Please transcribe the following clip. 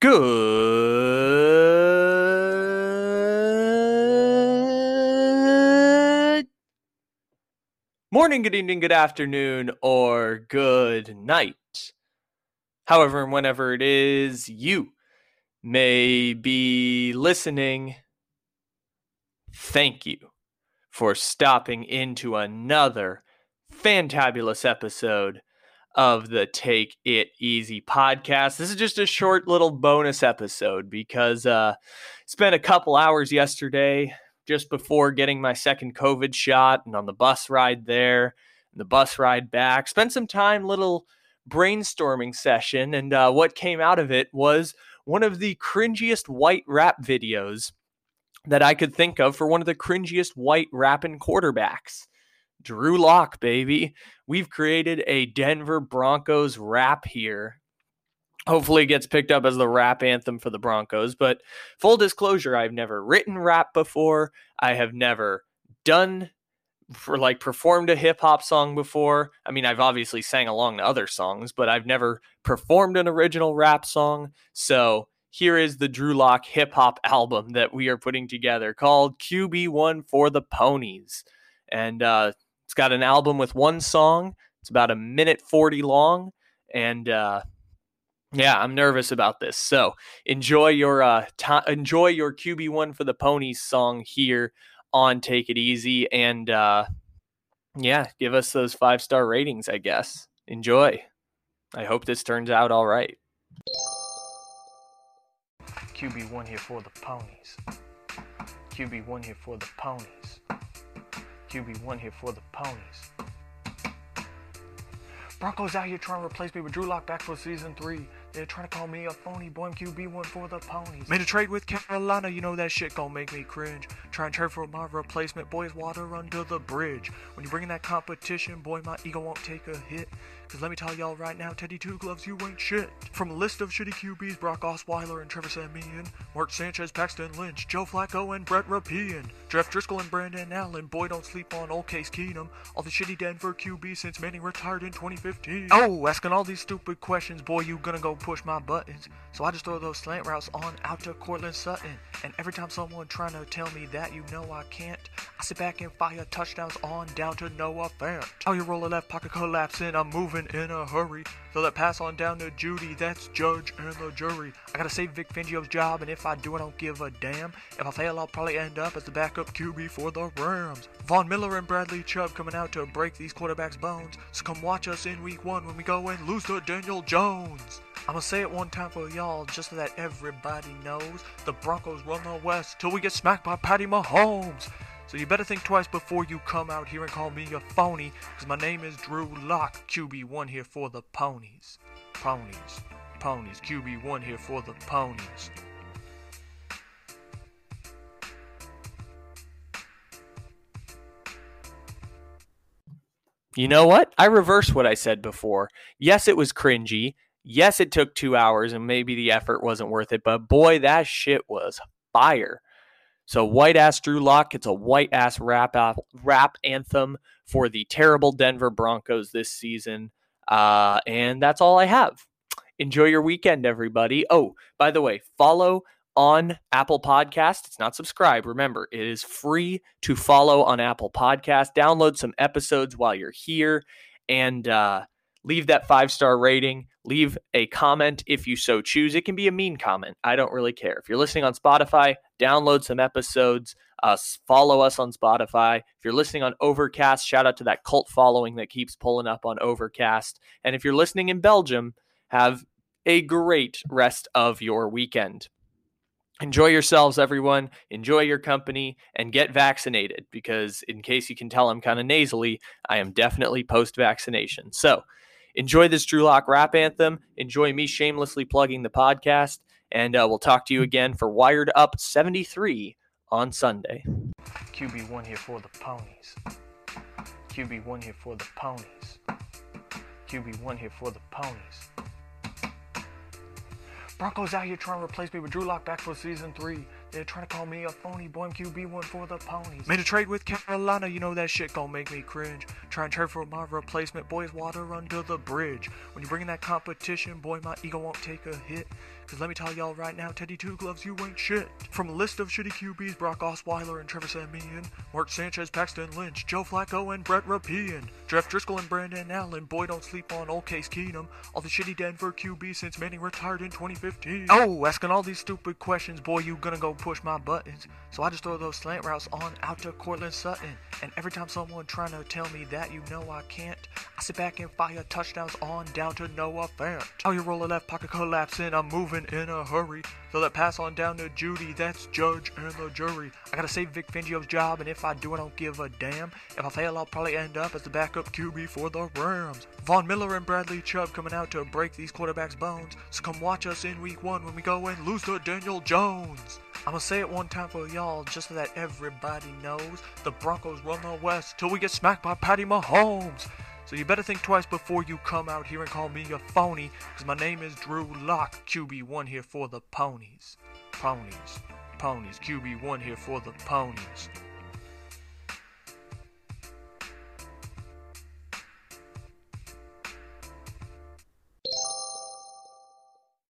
Good morning, good evening, good afternoon, or good night. However, and whenever it is you may be listening, thank you for stopping into another fantabulous episode of the Take It Easy podcast. This is just a short little bonus episode because uh spent a couple hours yesterday just before getting my second COVID shot and on the bus ride there and the bus ride back. Spent some time little brainstorming session and uh, what came out of it was one of the cringiest white rap videos that I could think of for one of the cringiest white rapping quarterbacks. Drew Lock, baby. We've created a Denver Broncos rap here. Hopefully, it gets picked up as the rap anthem for the Broncos. But full disclosure, I've never written rap before. I have never done for like performed a hip hop song before. I mean, I've obviously sang along to other songs, but I've never performed an original rap song. So here is the Drew Lock hip hop album that we are putting together called QB1 for the Ponies. And uh, it's got an album with one song. It's about a minute 40 long. And uh, yeah, I'm nervous about this. So enjoy your uh, enjoy your QB1 for the Ponies song here on Take It Easy. And uh, yeah, give us those five star ratings, I guess. Enjoy. I hope this turns out all right. QB1 here for the Ponies. QB1 here for the Ponies. QB1 here for the Ponies. Broncos out here trying to replace me with Drew Lock back for season three. They're trying to call me a phony boy. I'm QB1 for the ponies. Made a trade with Carolina, you know that shit gon' make me cringe. Try and trade for my replacement, boys. Water under the bridge. When you bring in that competition, boy, my ego won't take a hit. Cause let me tell y'all right now, Teddy Two Gloves, you ain't shit. From a list of shitty QBs, Brock Osweiler and Trevor Siemian, Mark Sanchez, Paxton Lynch, Joe Flacco, and Brett Rypien, Jeff Driskel and Brandon Allen. Boy, don't sleep on old Case Keenum. All the shitty Denver QBs since Manning retired in 2015. Oh, asking all these stupid questions, boy, you gonna go push my buttons. So I just throw those slant routes on out to Courtland Sutton. And every time someone trying to tell me that you know I can't, I sit back and fire touchdowns on down to Noah Fant. Oh, you roll left pocket collapsing, I'm moving in a hurry. Throw that pass on down to Jeudy, that's judge and the jury. I gotta save Vic Fangio's job, and if I do, I don't give a damn. If I fail, I'll probably end up as the backup QB for the Rams. Von Miller and Bradley Chubb coming out to break these quarterbacks' bones. So come watch us in week one when we go and lose to Daniel Jones. I'm gonna say it one time for y'all just so that everybody knows the Broncos run the West till we get smacked by Patty Mahomes. So you better think twice before you come out here and call me a phony, because my name is Drew Lock, QB1 here for the ponies. Ponies. Ponies. QB1 here for the ponies. You know what? I reversed what I said before. Yes, it was cringy. Yes, it took two hours and maybe the effort wasn't worth it, but boy, that shit was fire. So white ass Drew Lock gets a white ass rap rap anthem for the terrible Denver Broncos this season. Uh, and that's all I have. Enjoy your weekend, everybody. Oh, by the way, follow on Apple Podcast. It's not subscribe. Remember, it is free to follow on Apple Podcast. Download some episodes while you're here and uh, leave that five star rating. Leave a comment if you so choose. It can be a mean comment. I don't really care. If you're listening on Spotify, download some episodes. Uh, follow us on Spotify. If you're listening on Overcast, shout out to that cult following that keeps pulling up on Overcast. And if you're listening in Belgium, have a great rest of your weekend. Enjoy yourselves, everyone. Enjoy your company and get vaccinated because, in case you can tell, I'm kind of nasally. I am definitely post vaccination. So, enjoy this Drew Lock rap anthem. Enjoy me shamelessly plugging the podcast. And uh, we'll talk to you again for Wired Up 73 on Sunday. QB1 here for the ponies. QB1 here for the ponies. QB1 here for the ponies. Broncos out here trying to replace me with Drew Lock back for season three. They're trying to call me a phony, boy, I'm QB1 for the ponies. Made a trade with Carolina, you know that shit gon' make me cringe. Try and trade for my replacement, boys, water under the bridge. When you bring in that competition, boy, my ego won't take a hit. Cause let me tell y'all right now, Teddy Two Gloves, you ain't shit. From a list of shitty QBs, Brock Osweiler and Trevor Siemian, Mark Sanchez, Paxton Lynch, Joe Flacco, and Brett Rypien, Jeff Driskel and Brandon Allen. Boy, don't sleep on old Case Keenum. All the shitty Denver QB since Manning retired in 2015. Oh, asking all these stupid questions, boy, you gonna go push my buttons. So I just throw those slant routes on out to Courtland Sutton. And every time someone trying to tell me that you know I can't, I sit back and fire touchdowns on down to Noah Fant. Oh, you roll a left pocket collapsing, I'm moving in a hurry. So that pass on down to Jeudy, that's judge and the jury. I gotta save Vic Fangio's job, and if I do, I don't give a damn. If I fail, I'll probably end up as the backup QB for the Rams. Von Miller and Bradley Chubb coming out to break these quarterbacks' bones. So come watch us in week one when we go and lose to Daniel Jones. I'm gonna say it one time for y'all, just so that everybody knows. The Broncos run the West till we get smacked by Patty Mahomes. So you better think twice before you come out here and call me a phony, because my name is Drew Lock, QB1 here for the ponies. Ponies. Ponies. QB1 here for the ponies.